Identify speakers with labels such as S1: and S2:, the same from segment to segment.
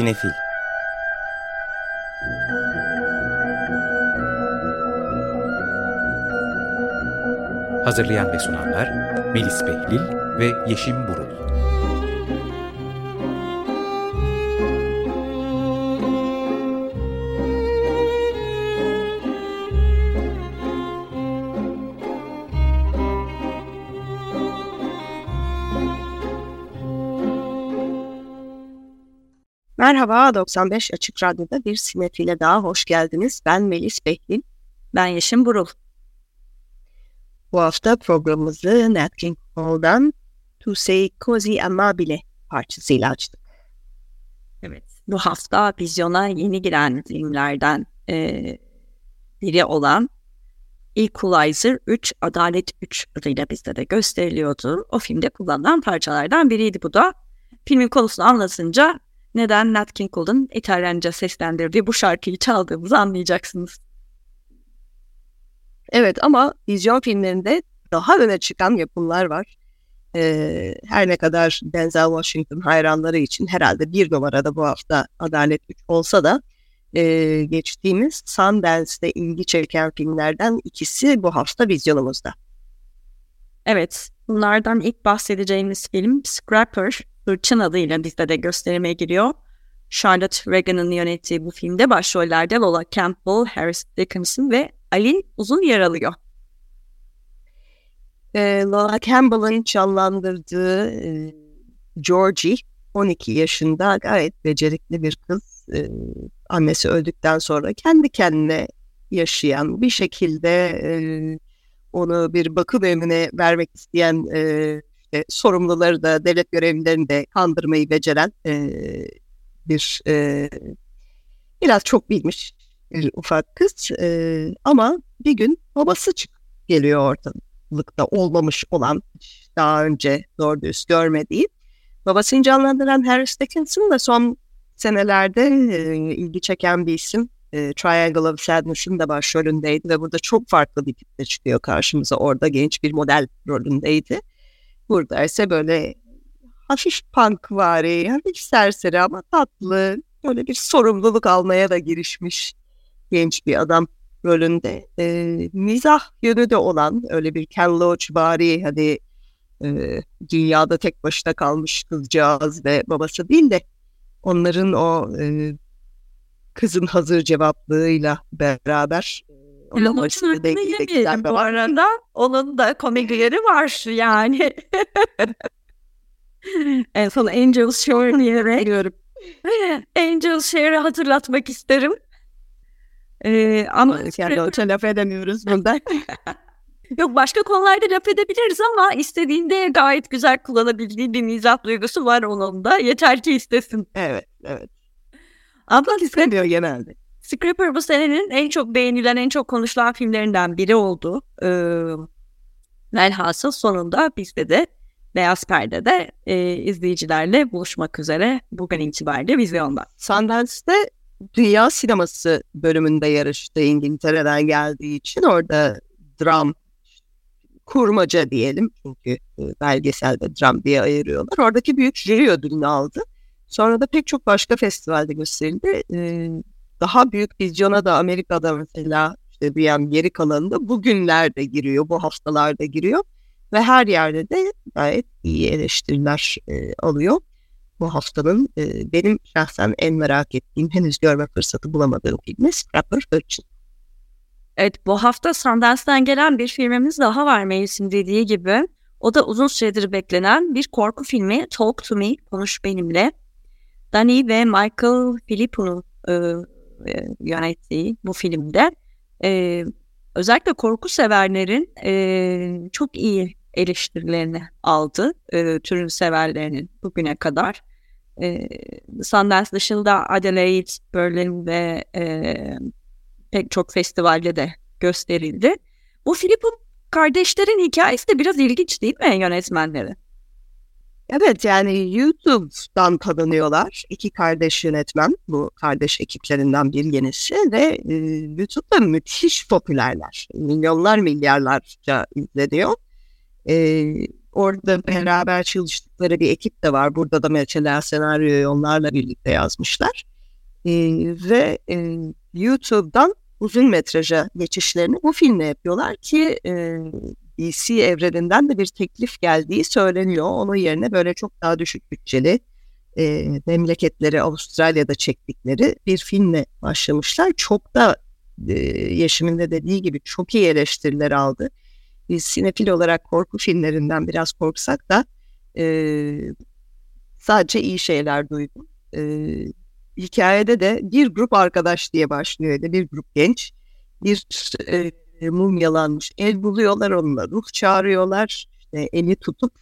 S1: Sinefil. Hazırlayan ve sunanlar Melis Behlil ve Yeşim Burul
S2: Merhaba, 95 Açık Radyo'da bir sinefile daha hoş geldiniz. Ben Melis Behlil.
S3: Ben Yeşim Burul.
S2: Bu hafta programımızı Nat King Cole'dan To Say Cozy Amabile parçasıyla açtık.
S3: Evet, bu hafta vizyona yeni giren filmlerden e, biri olan Equalizer 3, Adalet 3 adıyla bizde de gösteriliyordu. O filmde kullanılan parçalardan biriydi bu da. Filmin konusunu anlatınca neden Nat King Cole'un İtalyanca seslendirdiği bu şarkıyı çaldığımızı anlayacaksınız.
S2: Evet ama vizyon filmlerinde daha öne çıkan yapımlar var. Ee, her ne kadar Denzel Washington hayranları için herhalde bir numarada bu hafta Adalet 3 olsa da e, geçtiğimiz Sundance'de ilgi çeken filmlerden ikisi bu hafta vizyonumuzda.
S3: Evet, bunlardan ilk bahsedeceğimiz film Scrapper, Hırçın adıyla bizde de gösterime giriyor. Charlotte Reagan'ın yönettiği bu filmde başrollerde Lola Campbell, Harris Dickinson ve Ali Uzun yer alıyor.
S2: E, Lola Campbell'ın canlandırdığı e, Georgie 12 yaşında gayet becerikli bir kız. E, annesi öldükten sonra kendi kendine yaşayan bir şekilde e, onu bir bakım evine vermek isteyen e, işte sorumluları da devlet görevlilerini de kandırmayı beceren e, bir e, biraz çok bilmiş bir ufak kız e, ama bir gün babası çık geliyor ortalıkta olmamış olan daha önce doğru düz görmediği babasını canlandıran Harris Dickinson da son senelerde e, ilgi çeken bir isim. E, Triangle of Sadness'ın da başrolündeydi ve burada çok farklı bir tiple çıkıyor karşımıza. Orada genç bir model rolündeydi. Burada ise böyle hafif punk vari, hafif serseri ama tatlı, böyle bir sorumluluk almaya da girişmiş genç bir adam rolünde. E, mizah yönü de olan öyle bir Ken Loach bari hani e, dünyada tek başına kalmış kızcağız ve babası değil de onların o e, kızın hazır cevaplığıyla beraber
S3: onun başında denklemek bu arada. Onun da komikleri var yani. en son Angel Shore diyerek diyorum. Angel Share'ı hatırlatmak isterim.
S2: Ee, ama yani o laf edemiyoruz bunda.
S3: Yok başka konularda laf edebiliriz ama istediğinde gayet güzel kullanabildiği bir mizah duygusu var onun da. Yeter ki istesin.
S2: Evet, evet.
S3: Ama
S2: istemiyor genelde.
S3: Scrapper bu senenin en çok beğenilen, en çok konuşulan filmlerinden biri oldu. Ee, sonunda bizde de Beyaz Perde'de e, izleyicilerle buluşmak üzere bugün itibariyle vizyonda.
S2: Sundance'de Dünya Sineması bölümünde yarıştı İngiltere'den geldiği için orada dram kurmaca diyelim çünkü e, belgeselde dram diye ayırıyorlar. Oradaki büyük jüri ödülünü aldı. Sonra da pek çok başka festivalde gösterildi. Ee, daha büyük vizyona da Amerika'da mesela işte dünyanın geri kalanında bugünlerde giriyor, bu haftalarda giriyor. Ve her yerde de gayet iyi eleştiriler e, alıyor. Bu haftanın e, benim şahsen en merak ettiğim, henüz görme fırsatı bulamadığım filmi Scrapper Virgin.
S3: Evet bu hafta Sundance'den gelen bir filmimiz daha var Melis'in dediği gibi. O da uzun süredir beklenen bir korku filmi Talk to Me, Konuş Benimle. Danny ve Michael Filippo'nun e, e, yönettiği bu filmde e, özellikle korku severlerin e, çok iyi eleştirilerini aldı e, türün severlerinin bugüne kadar. E, Sundance dışında Adelaide, Berlin ve e, pek çok festivalde de gösterildi. Bu Filippo kardeşlerin hikayesi de biraz ilginç değil mi yönetmenleri?
S2: Evet yani YouTube'dan tanınıyorlar. İki kardeş yönetmen bu kardeş ekiplerinden bir yenisi ve e, YouTube'da müthiş popülerler. Milyonlar milyarlarca izleniyor. E, orada beraber çalıştıkları bir ekip de var. Burada da mesela senaryoyu onlarla birlikte yazmışlar. E, ve e, YouTube'dan uzun metraja geçişlerini bu filmle yapıyorlar ki e, DC evreninden de bir teklif geldiği söyleniyor. Onun yerine böyle çok daha düşük bütçeli e, memleketleri Avustralya'da çektikleri bir filmle başlamışlar. Çok da e, Yeşim'in de dediği gibi çok iyi eleştiriler aldı. Biz sinefil olarak korku filmlerinden biraz korksak da e, sadece iyi şeyler duydum. E, hikayede de bir grup arkadaş diye başlıyor. Bir grup genç bir e, mumyalanmış el buluyorlar onunla ruh çağırıyorlar. İşte eli tutup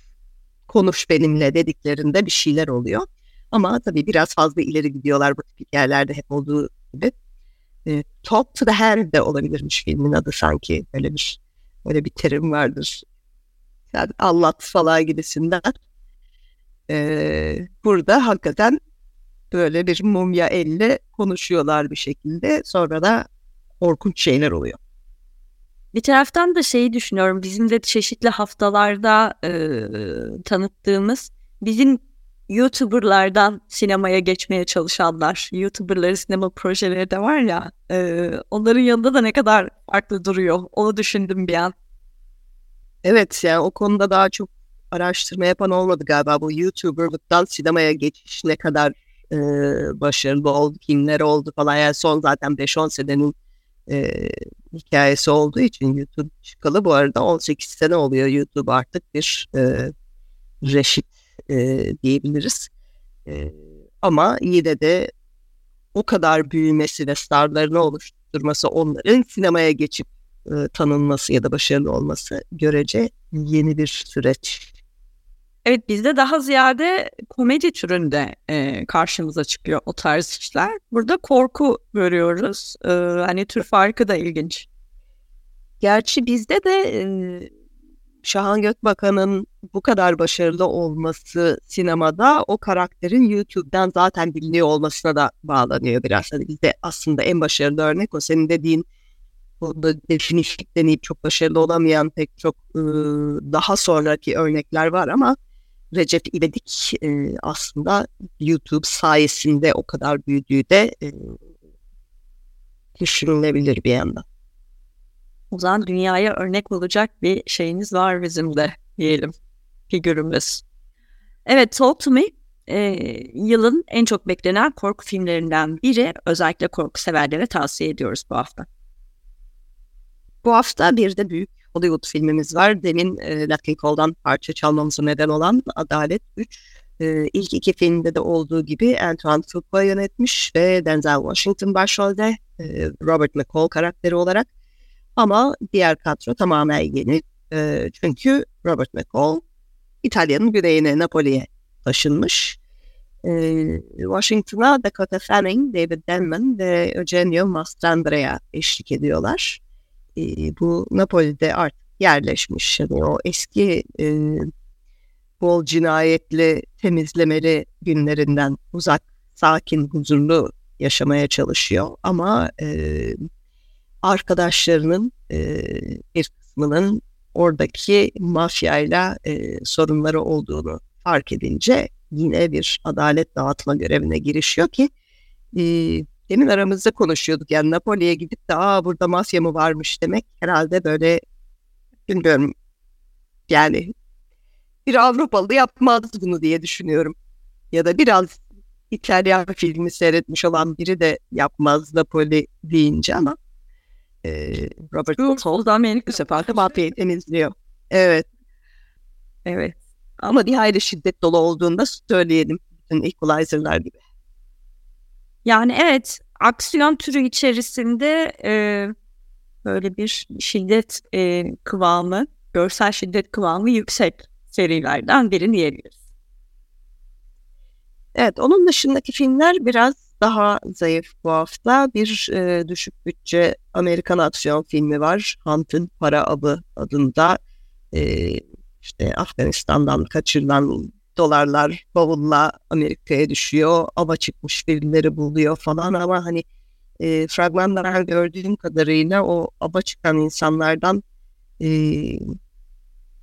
S2: konuş benimle dediklerinde bir şeyler oluyor. Ama tabii biraz fazla ileri gidiyorlar bu tip hikayelerde hep olduğu gibi. E, Talk to the Hand de olabilirmiş filmin adı sanki. Öyle bir öyle bir terim vardır. Yani anlat falan gibisinden. E, burada hakikaten böyle bir mumya elle konuşuyorlar bir şekilde. Sonra da korkunç şeyler oluyor.
S3: Bir taraftan da şeyi düşünüyorum. Bizim de çeşitli haftalarda e, tanıttığımız bizim YouTuber'lardan sinemaya geçmeye çalışanlar, YouTuber'ları sinema projeleri de var ya, e, onların yanında da ne kadar farklı duruyor. Onu düşündüm bir an.
S2: Evet yani o konuda daha çok araştırma yapan olmadı galiba. Bu YouTuber'lıktan sinemaya geçiş ne kadar e, başarılı oldu, kimler oldu falan. Yani son zaten 5-10 senenin e, hikayesi olduğu için YouTube çıkalı bu arada 18 sene oluyor YouTube artık bir e, reşit e, diyebiliriz. E, ama yine de o kadar büyümesi ve starlarını oluşturması onların sinemaya geçip e, tanınması ya da başarılı olması görece yeni bir süreç.
S3: Evet bizde daha ziyade komedi türünde e, karşımıza çıkıyor o tarz işler. Burada korku görüyoruz. E, hani tür farkı da ilginç.
S2: Gerçi bizde de e, Şahan Gökbakan'ın bu kadar başarılı olması sinemada o karakterin YouTube'dan zaten biliniyor olmasına da bağlanıyor biraz. Hani bizde aslında en başarılı örnek o senin dediğin bunda definitif deneyip çok başarılı olamayan pek çok e, daha sonraki örnekler var ama Recep İvedik e, aslında YouTube sayesinde o kadar büyüdüğü de e, düşünülebilir bir yandan.
S3: O zaman dünyaya örnek olacak bir şeyiniz var bizim de diyelim figürümüz. Evet Talk to Me e, yılın en çok beklenen korku filmlerinden biri. Özellikle korku severlere tavsiye ediyoruz bu hafta.
S2: Bu hafta bir de büyük Hollywood filmimiz var. Demin e, Nat Cole'dan parça çalmamıza neden olan Adalet 3. E, ilk iki filmde de olduğu gibi Antoine Fuqua yönetmiş ve Denzel Washington başrolde e, Robert McCall karakteri olarak. Ama diğer kadro tamamen yeni. E, çünkü Robert McCall İtalya'nın güneyine Napoli'ye taşınmış. E, Washington'a Dakota Fanning, David Denman ve Eugenio Mastrandrea eşlik ediyorlar bu Napoli'de artık yerleşmiş. Yani o eski e, bol cinayetli temizlemeli günlerinden uzak, sakin, huzurlu yaşamaya çalışıyor. Ama e, arkadaşlarının e, bir kısmının oradaki mafyayla e, sorunları olduğunu fark edince yine bir adalet dağıtma görevine girişiyor ki e, demin aramızda konuşuyorduk. Yani Napoli'ye gidip de aa burada mafya mı varmış demek herhalde böyle bilmiyorum yani bir Avrupalı yapmaz bunu diye düşünüyorum. Ya da biraz İtalyan filmi seyretmiş olan biri de yapmaz Napoli deyince ama e, Robert Sol'da Amerika sefer de mafyayı temizliyor. Evet. Evet. Ama bir hayli şiddet dolu olduğunda söyleyelim. Bütün equalizer'lar gibi.
S3: Yani evet aksiyon türü içerisinde e, böyle bir şiddet e, kıvamı, görsel şiddet kıvamı yüksek serilerden biri diyebiliriz.
S2: Evet, onun dışındaki filmler biraz daha zayıf bu hafta. Bir e, düşük bütçe Amerikan aksiyon filmi var. Hunt'ın Para Avı adında. E, işte Afganistan'dan kaçırılan dolarlar bavulla Amerika'ya düşüyor. Ava çıkmış birileri buluyor falan ama hani e, fragmanlardan gördüğüm kadarıyla o ava çıkan insanlardan e,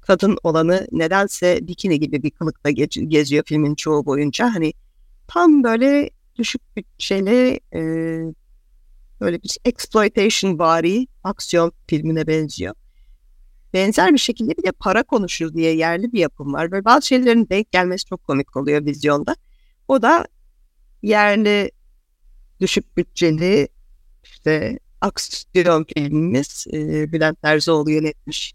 S2: kadın olanı nedense bikini gibi bir kılıkta ge- geziyor filmin çoğu boyunca. Hani tam böyle düşük bütçeli e, böyle bir exploitation vari aksiyon filmine benziyor. Benzer bir şekilde bir de para konuşur diye yerli bir yapım var. Böyle bazı şeylerin denk gelmesi çok komik oluyor vizyonda. O da yerli düşük bütçeli işte aksiyon filmimiz e, Bülent Terzoğlu yönetmiş.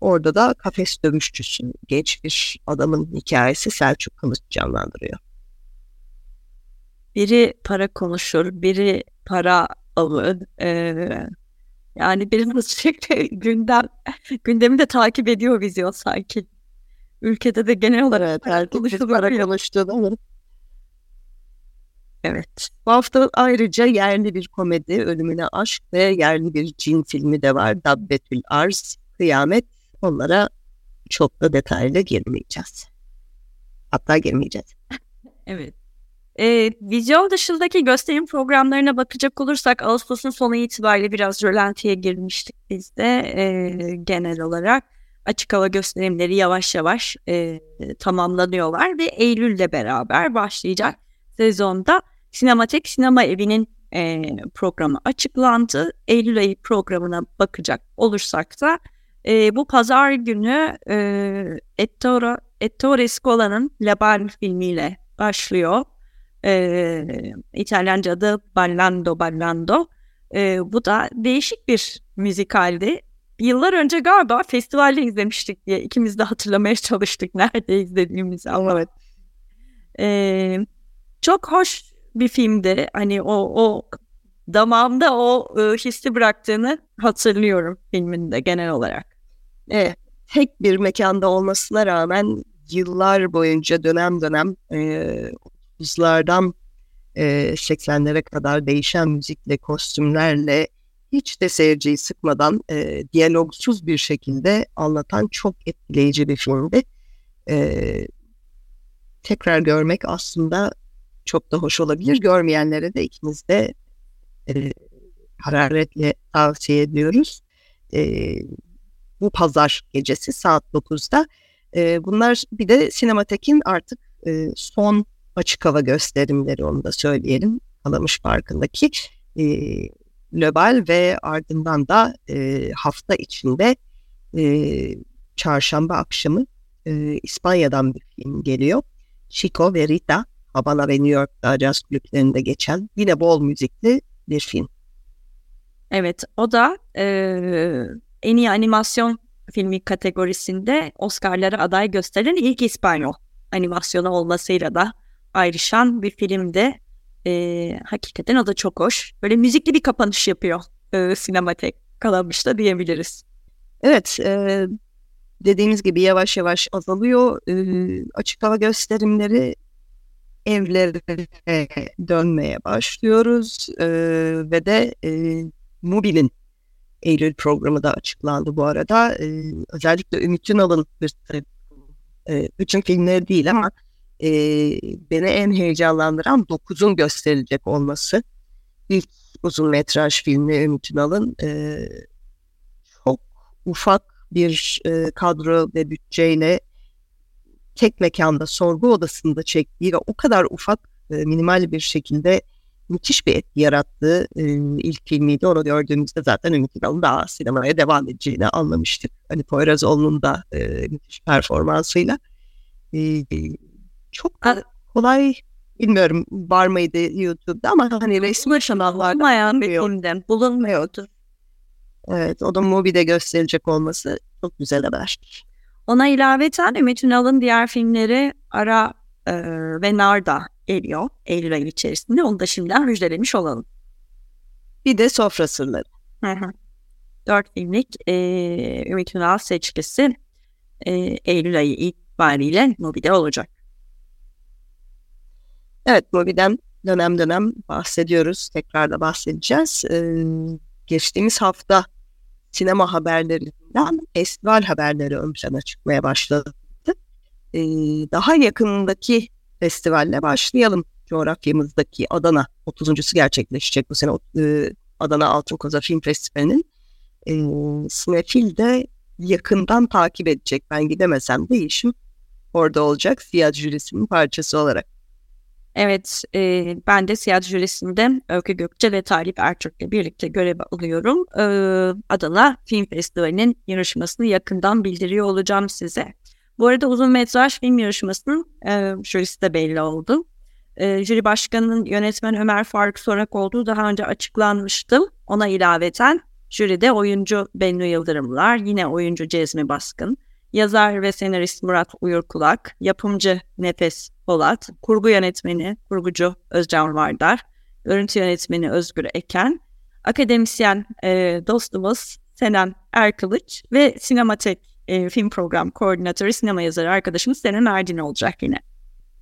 S2: Orada da kafes dövüşçüsü genç bir adamın hikayesi Selçuk Kılıç canlandırıyor.
S3: Biri para konuşur, biri para alır. Ee, yani biraz sürekli gündem, gündemi de takip ediyor vizyon sanki. Ülkede de genel olarak
S2: Evet, para konuştuğunu
S3: Evet.
S2: Bu hafta ayrıca yerli bir komedi, Ölümüne Aşk ve yerli bir cin filmi de var. Dabbetül Arz, Kıyamet. Onlara çok da detaylı girmeyeceğiz. Hatta girmeyeceğiz.
S3: Evet. Ee, vizyon dışındaki gösterim programlarına bakacak olursak Ağustos'un sonu itibariyle biraz rölantiye girmiştik biz de ee, genel olarak. Açık hava gösterimleri yavaş yavaş e, tamamlanıyorlar ve Eylül'le beraber başlayacak sezonda Sinematek Sinema Evi'nin e, programı açıklandı. Eylül ayı programına bakacak olursak da e, bu pazar günü e, Ettore, Ettore Scola'nın Labal filmiyle başlıyor. E, İtalyanca adı Ballando Ballando. E, bu da değişik bir müzikaldi. Yıllar önce galiba festivalde izlemiştik diye ikimiz de hatırlamaya çalıştık nerede izlediğimizi ama evet. E, çok hoş bir filmdi. Hani o o damağımda o e, hissi bıraktığını hatırlıyorum filminde genel olarak.
S2: Evet, tek bir mekanda olmasına rağmen yıllar boyunca dönem dönem e, 30'lardan e, 80'lere kadar değişen müzikle, kostümlerle hiç de seyirciyi sıkmadan e, diyalogsuz bir şekilde anlatan çok etkileyici bir filmdi. E, tekrar görmek aslında çok da hoş olabilir. Görmeyenlere de ikimiz de e, hararetle tavsiye ediyoruz. E, bu pazar gecesi saat 9'da. E, bunlar bir de Sinematek'in artık e, son açık hava gösterimleri onu da söyleyelim. Kalamış Parkı'ndaki e, global ve ardından da e, hafta içinde e, çarşamba akşamı e, İspanya'dan bir film geliyor. Chico ve Rita Havana ve New York'ta caz kulüplerinde geçen yine bol müzikli bir film.
S3: Evet o da e, en iyi animasyon filmi kategorisinde Oscar'lara aday gösterilen ilk İspanyol animasyonu olmasıyla da ayrışan bir filmde. E, hakikaten o da çok hoş. Böyle müzikli bir kapanış yapıyor e, sinematek kalamış da diyebiliriz.
S2: Evet, e, dediğimiz gibi yavaş yavaş azalıyor. E, açık hava gösterimleri evlere dönmeye başlıyoruz e, ve de e, Mubi'nin Eylül programı da açıklandı bu arada. E, özellikle Ümit Ünal'ın bir e, bütün filmleri değil ama e, beni en heyecanlandıran 9'un gösterilecek olması. İlk uzun metraj filmi Ümit Ünal'ın e, çok ufak bir e, kadro ve bütçeyle tek mekanda sorgu odasında çektiği ve o kadar ufak e, minimal bir şekilde müthiş bir etki yarattığı e, ilk filmiydi. Onu gördüğümüzde zaten Ümit Ünal'ın daha sinemaya devam edeceğini anlamıştık. Hani Poyrazoğlu'nun da e, müthiş performansıyla. E, çok da kolay bilmiyorum var mıydı YouTube'da ama hani resmi kanallarda
S3: bulunmayan bir filmden bulunmuyordu.
S2: Evet o da Mubi'de gösterilecek olması çok güzel haber.
S3: Ona ilaveten Ümit Ünal'ın diğer filmleri Ara e, ve Narda geliyor Eylül ayı içerisinde. Onu da şimdiden müjdelemiş olalım.
S2: Bir de Sofra Sırları.
S3: Hı hı. Dört filmlik e, Ümit Ünal seçkisi e, Eylül ayı itibariyle Mubi'de olacak.
S2: Evet Mubi'den dönem dönem bahsediyoruz. Tekrar da bahsedeceğiz. Ee, geçtiğimiz hafta sinema haberlerinden festival haberleri ön plana çıkmaya başladı. Ee, daha yakındaki festivalle başlayalım. Coğrafyamızdaki Adana 30.sü gerçekleşecek bu sene e, Adana Altın Koza Film Festivali'nin. E, Sinefil de yakından takip edecek. Ben gidemesem de işim orada olacak siyah jürisinin parçası olarak.
S3: Evet, e, ben de siyah jürisinde Öykü Gökçe ve Talip Ertürk'le birlikte görev alıyorum. E, Adana Film Festivali'nin yarışmasını yakından bildiriyor olacağım size. Bu arada uzun metraj film yarışmasının e, jürisi de belli oldu. E, jüri başkanının yönetmen Ömer Faruk Sorak olduğu daha önce açıklanmıştı. Ona ilaveten jüride oyuncu Bennu Yıldırımlar, yine oyuncu Cezmi Baskın, yazar ve senarist Murat Uyurkulak, yapımcı Nefes Polat, kurgu yönetmeni, kurgucu Özcan Vardar, görüntü yönetmeni Özgür Eken, akademisyen e, dostumuz Senem Erkılıç ve Sinematek e, film program koordinatörü, sinema yazarı arkadaşımız Senem Erdin olacak yine.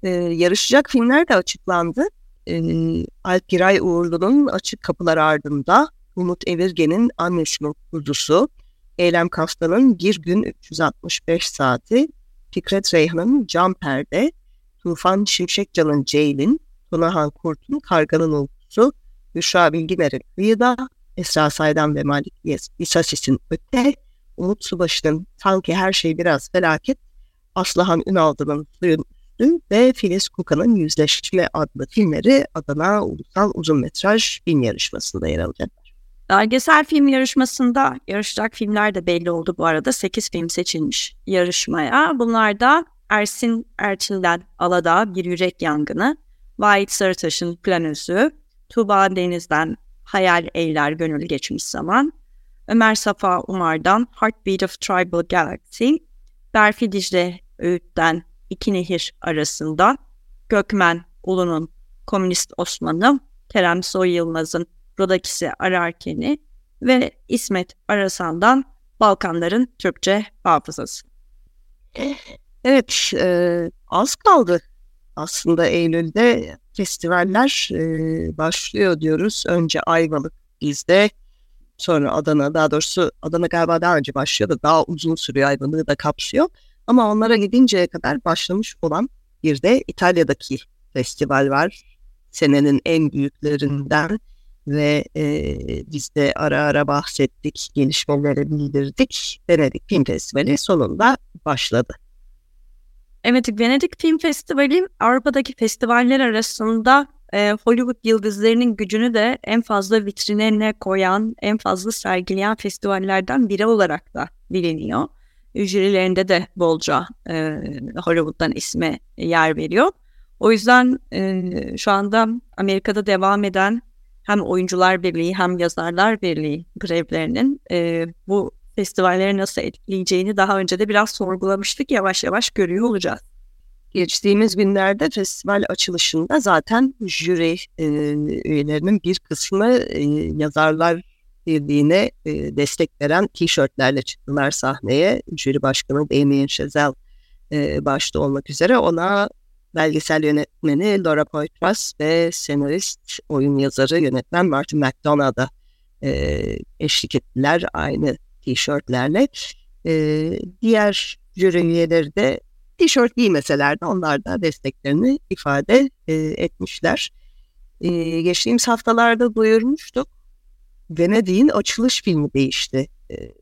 S2: Ee, yarışacak filmler de açıklandı. Ee, Alp Giray Uğurlu'nun Açık Kapılar Ardında, Umut Evirgen'in Annesinin Kuzusu, Eylem Kaftan'ın Bir Gün 365 Saati, Fikret Reyhan'ın Cam Perde, Tufan Şimşekcan'ın Ceylin, Tunahan Kurt'un Karganın Uykusu, Büşra Bilginer'in Kıyıda, Esra Saydan ve Malik İsasis'in Öte, Umut Subaşı'nın Sanki Her Şey Biraz Felaket, Aslıhan Ünaldı'nın Suyun Üstü ve Filiz Kuka'nın Yüzleşme adlı filmleri Adana Ulusal Uzun Metraj Film Yarışması'nda yer alacaklar.
S3: Belgesel film yarışmasında yarışacak filmler de belli oldu bu arada. 8 film seçilmiş yarışmaya. Bunlar da Ersin Erçin'den Aladağ Bir Yürek Yangını, Vahit Sarıtaş'ın Planözü, Tuğba Deniz'den Hayal Eyler Gönül Geçmiş Zaman, Ömer Safa Umar'dan Heartbeat of Tribal Galaxy, Berfi Dicle Öğüt'ten İki Nehir Arasında, Gökmen Ulu'nun Komünist Osmanlı, Kerem Soy Yılmaz'ın Rodakisi Ararken'i ve İsmet Arasan'dan Balkanların Türkçe Hafızası.
S2: Evet, e, az kaldı aslında Eylül'de festivaller e, başlıyor diyoruz. Önce Ayvalık bizde, sonra Adana, daha doğrusu Adana galiba daha önce başlıyordu. Daha uzun sürüyor Ayvalık'ı da kapsıyor. Ama onlara gidinceye kadar başlamış olan bir de İtalya'daki festival var. Senenin en büyüklerinden ve e, biz de ara ara bahsettik, gelişmeleri bildirdik. Venedik Film Festivali sonunda başladı.
S3: Evet, Venedik Film Festivali Avrupa'daki festivaller arasında e, Hollywood yıldızlarının gücünü de en fazla vitrinine koyan, en fazla sergileyen festivallerden biri olarak da biliniyor. Jürilerinde de bolca e, Hollywood'dan isme yer veriyor. O yüzden e, şu anda Amerika'da devam eden hem Oyuncular Birliği hem Yazarlar Birliği grevlerinin e, bu festivalleri nasıl etkileyeceğini daha önce de biraz sorgulamıştık. Yavaş yavaş görüyor olacağız.
S2: Geçtiğimiz günlerde festival açılışında zaten jüri e, üyelerinin bir kısmı e, yazarlar birliğine e, destek veren tişörtlerle çıktılar sahneye. Jüri başkanı Damien Chazelle e, başta olmak üzere ona belgesel yönetmeni Laura Poitras ve senarist, oyun yazarı, yönetmen Martin McDonough da e, eşlik ettiler aynı tişörtlerle. E, diğer jüri üyeleri de tişört giymeseler de onlar da desteklerini ifade e, etmişler. E, geçtiğimiz haftalarda duyurmuştuk. Venedik'in açılış filmi değişti. E,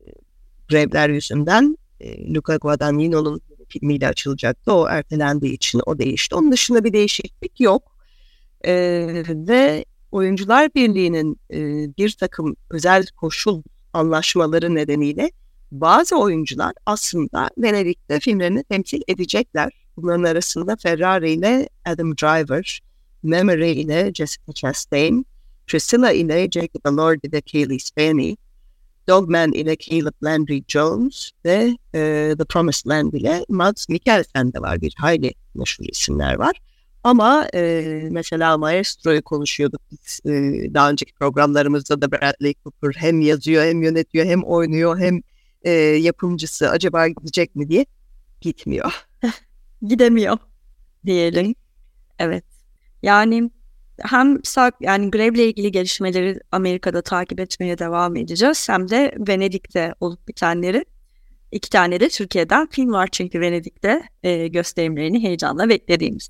S2: grevler yüzünden e, Luca Guadagnino'nun filmiyle açılacaktı. O ertelendiği için o değişti. Onun dışında bir değişiklik yok. E, ve Oyuncular Birliği'nin e, bir takım özel koşul anlaşmaları nedeniyle bazı oyuncular aslında Venedik'te filmlerini temsil edecekler. Bunların arasında Ferrari ile Adam Driver, Memory ile Jessica Chastain, Priscilla ile Jacob Elordi ve Kaylee Spaney, Dogman ile Caleb Landry Jones ve e, The Promised Land ile Mads Mikkelsen de var. Bir hayli meşhur isimler var. Ama e, mesela Maestro'yu konuşuyorduk biz e, daha önceki programlarımızda da Bradley Cooper hem yazıyor hem yönetiyor hem oynuyor hem e, yapımcısı acaba gidecek mi diye gitmiyor.
S3: Gidemiyor diyelim. Evet. Yani hem yani grevle ilgili gelişmeleri Amerika'da takip etmeye devam edeceğiz hem de Venedik'te olup bitenleri. İki tane de Türkiye'den film var çünkü Venedik'te e, gösterimlerini heyecanla beklediğimiz.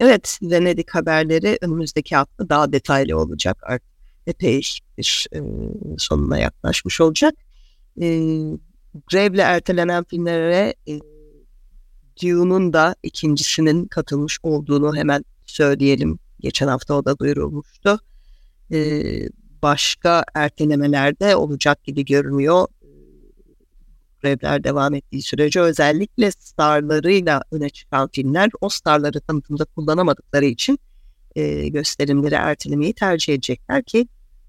S2: Evet, Venedik haberleri önümüzdeki hafta daha detaylı olacak. Artık epey bir e, sonuna yaklaşmış olacak. E, grevle ertelenen filmlere e, Dune'un da ikincisinin katılmış olduğunu hemen söyleyelim. Geçen hafta o da duyurulmuştu. E, başka ertelemelerde olacak gibi görünüyor. Grevler devam ettiği sürece özellikle starlarıyla öne çıkan filmler o starları tanıtımda kullanamadıkları için e, gösterimleri ertelemeyi tercih edecekler ki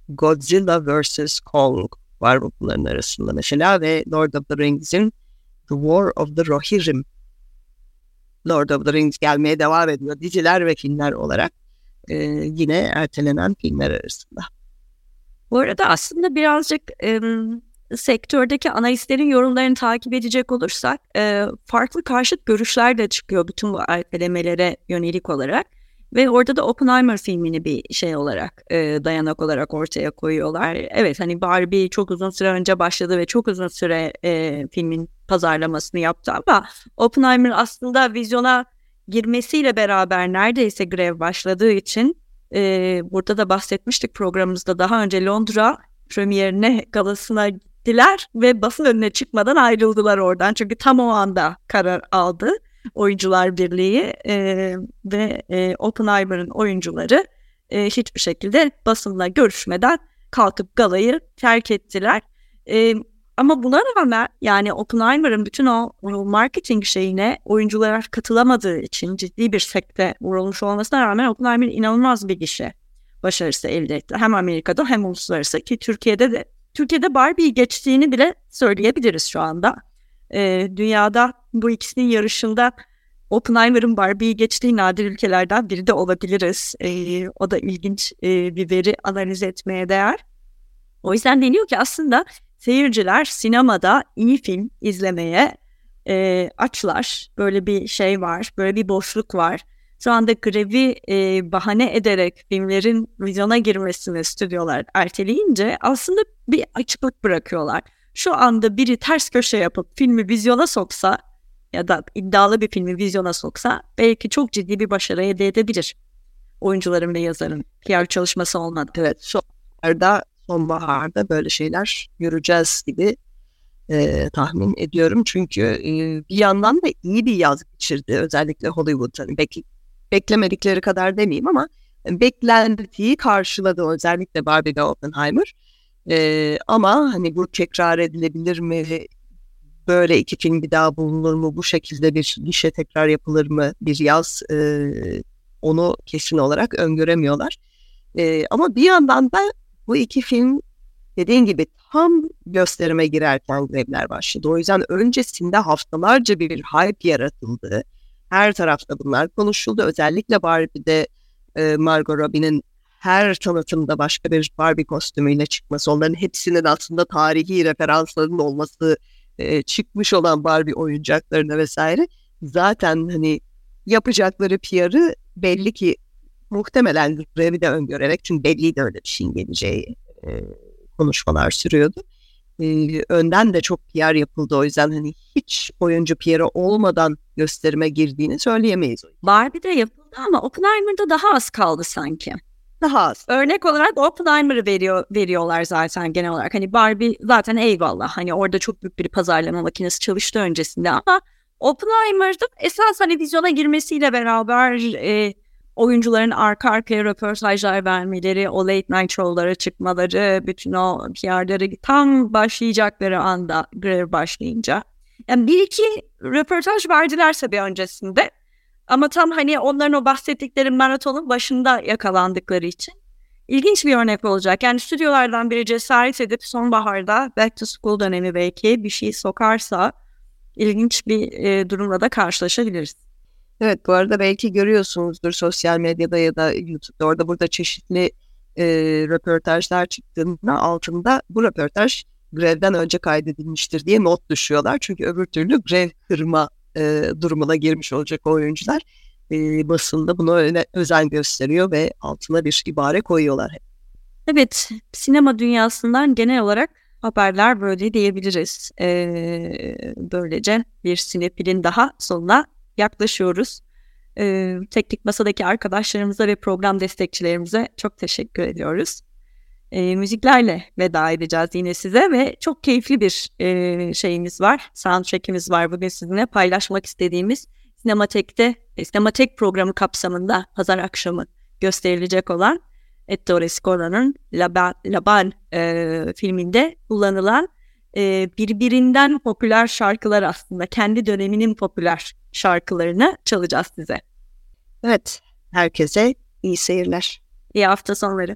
S2: Godzilla vs. Kong var bunların arasında mesela ve Lord of the Rings'in The War of the Rohirrim Lord of the Rings gelmeye devam ediyor diziler ve filmler olarak e, yine ertelenen filmler arasında.
S3: Bu arada aslında birazcık e, sektördeki analistlerin yorumlarını takip edecek olursak e, farklı karşıt görüşler de çıkıyor bütün bu ertelemelere yönelik olarak. Ve orada da Oppenheimer filmini bir şey olarak e, dayanak olarak ortaya koyuyorlar. Evet hani Barbie çok uzun süre önce başladı ve çok uzun süre e, filmin pazarlamasını yaptı ama Oppenheimer aslında vizyona girmesiyle beraber neredeyse grev başladığı için e, burada da bahsetmiştik programımızda daha önce Londra premierine galasına gittiler ve basın önüne çıkmadan ayrıldılar oradan. Çünkü tam o anda karar aldı Oyuncular Birliği e, ve e, Oppenheimer'ın oyuncuları e, hiçbir şekilde basınla görüşmeden kalkıp galayı terk ettiler. E, ama buna rağmen yani Oppenheimer'ın bütün o marketing şeyine oyuncular katılamadığı için ciddi bir sekte vurulmuş olmasına rağmen Oppenheimer inanılmaz bir gişe başarısı elde etti. Hem Amerika'da hem uluslararası ki Türkiye'de de Türkiye'de Barbie'yi geçtiğini bile söyleyebiliriz şu anda. E, dünyada bu ikisinin yarışında Oppenheimer'ın Barbie'yi geçtiği nadir ülkelerden biri de olabiliriz. E, o da ilginç e, bir veri analiz etmeye değer. O yüzden deniyor ki aslında seyirciler sinemada iyi film izlemeye e, açlar. Böyle bir şey var, böyle bir boşluk var. Şu anda grevi e, bahane ederek filmlerin vizyona girmesini stüdyolar erteleyince aslında bir açıklık bırakıyorlar. Şu anda biri ters köşe yapıp filmi vizyona soksa ya da iddialı bir filmi vizyona soksa belki çok ciddi bir başarı elde edebilir. Oyuncuların ve yazarın PR çalışması olmadı.
S2: Evet sonbaharda, sonbaharda böyle şeyler göreceğiz gibi e, tahmin ediyorum. Çünkü e, bir yandan da iyi bir yaz geçirdi özellikle Hollywood. Hani bek, beklemedikleri kadar demeyeyim ama beklentiyi karşıladı özellikle Barbie ve Oppenheimer. E, ama hani bu tekrar edilebilir mi? Böyle iki film bir daha bulunur mu? Bu şekilde bir gişe tekrar yapılır mı? Bir yaz e, onu kesin olarak öngöremiyorlar. E, ama bir yandan da bu iki film dediğin gibi tam gösterime girerken grevler başladı. O yüzden öncesinde haftalarca bir hype yaratıldı. Her tarafta bunlar konuşuldu. Özellikle Barbie'de e, Margot Robbie'nin her tanıtımda başka bir Barbie kostümüyle çıkması, onların hepsinin aslında tarihi referansların olması, e, çıkmış olan Barbie oyuncaklarına vesaire zaten hani yapacakları PR'ı belli ki muhtemelen grevi de öngörerek çünkü belliydi öyle bir şeyin geleceği e, konuşmalar sürüyordu. E, önden de çok PR yapıldı o yüzden hani hiç oyuncu PR'ı olmadan gösterime girdiğini söyleyemeyiz.
S3: Barbie'de yapıldı ama Oppenheimer'da daha az kaldı sanki
S2: daha az.
S3: Örnek olarak Oppenheimer'ı veriyor, veriyorlar zaten genel olarak. Hani Barbie zaten eyvallah. Hani orada çok büyük bir pazarlama makinesi çalıştı öncesinde ama Oppenheimer'da esas hani vizyona girmesiyle beraber e, oyuncuların arka arkaya röportajlar vermeleri, o late night show'lara çıkmaları, bütün o PR'ları tam başlayacakları anda grev başlayınca. Yani bir iki röportaj verdilerse bir öncesinde ama tam hani onların o bahsettikleri maratonun başında yakalandıkları için ilginç bir örnek olacak. Yani stüdyolardan biri cesaret edip sonbaharda back to school dönemi belki bir şey sokarsa ilginç bir e, durumla da karşılaşabiliriz.
S2: Evet bu arada belki görüyorsunuzdur sosyal medyada ya da YouTube'da orada burada çeşitli e, röportajlar çıktığında altında bu röportaj grevden önce kaydedilmiştir diye not düşüyorlar. Çünkü öbür türlü grev kırma e, durumuna girmiş olacak oyuncular. E, basında bunu öyle özen gösteriyor ve altına bir ibare koyuyorlar.
S3: Evet, sinema dünyasından genel olarak haberler böyle diyebiliriz. Ee, böylece bir sinefilin daha sonuna yaklaşıyoruz. Ee, teknik masadaki arkadaşlarımıza ve program destekçilerimize çok teşekkür ediyoruz. e, müziklerle veda edeceğiz yine size ve çok keyifli bir e, şeyimiz var. Soundtrack'imiz var bugün sizinle paylaşmak istediğimiz Sinematek'te, e, Sinematek programı kapsamında pazar akşamı gösterilecek olan Ettore Scora'nın Laban, Laban e, filminde kullanılan e, birbirinden popüler şarkılar aslında. Kendi döneminin popüler şarkılarını çalacağız size.
S2: Evet, herkese iyi seyirler.
S3: İyi hafta sonları.